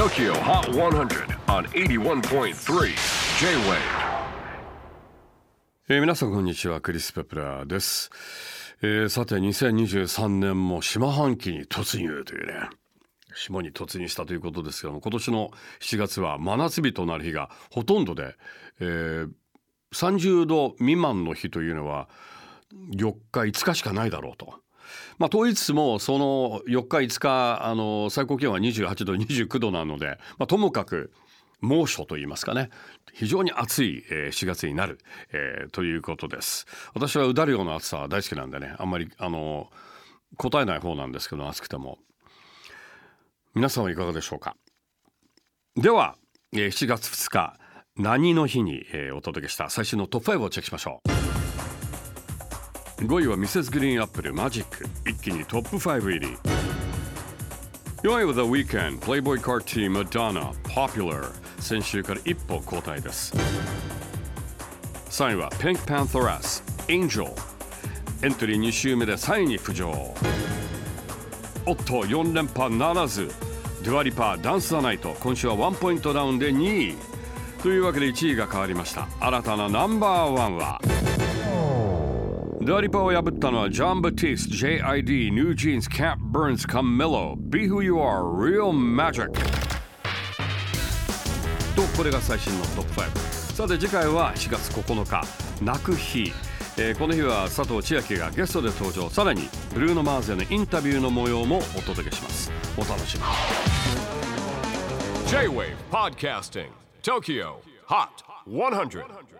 TOKYO HOT 100 on 81.3 J-WAVE. えー皆さんこんにちはクリス・ペプラーです、えーさて2023年も下半期に突入というね。下に突入したということですけども今年の7月は真夏日となる日がほとんどで、えー30度未満の日というのは4日5日しかないだろうと。まあ、と言いつつもその4日5日あの最高気温は28度29度なので、まあ、ともかく猛暑といいますかね非常に暑い、えー4月になる、えーということです。私はうだるような暑さは大好きなんでねあんまりあの答えない方なんですけど暑くても。皆さんはいかがでしょうか？では、えー7月2日何の日に、えーお届けした最新のトップ5をチェックしましょう。5位はミセスグリーンアップルマジック一気にトップ5入り。4位は The Weeknd Playboy Carti Madonna Popular 先週から一歩後退です。3位は Pink Panthers Angel エントリー2週目で3位に浮上。おっと4連覇ならず。デュアリパーダンス・ザ・ナイト。今週は1ポイントダウンで2位。というわけで1位が変わりました。新たなナンバーワンは。デュアリパを破ったのはジョン・バティス JID New Jeans Camp Burns Camilo Be Who You Are Real Magic. とこれが最新のトップ5さて次回は4月9日泣く日、えーこの日は佐藤千秋がゲストで登場。さらにブルーノ・マーズへのインタビューの模様もお届けします。お楽しみに。J-WAVE PODCASTING TOKYO HOT 100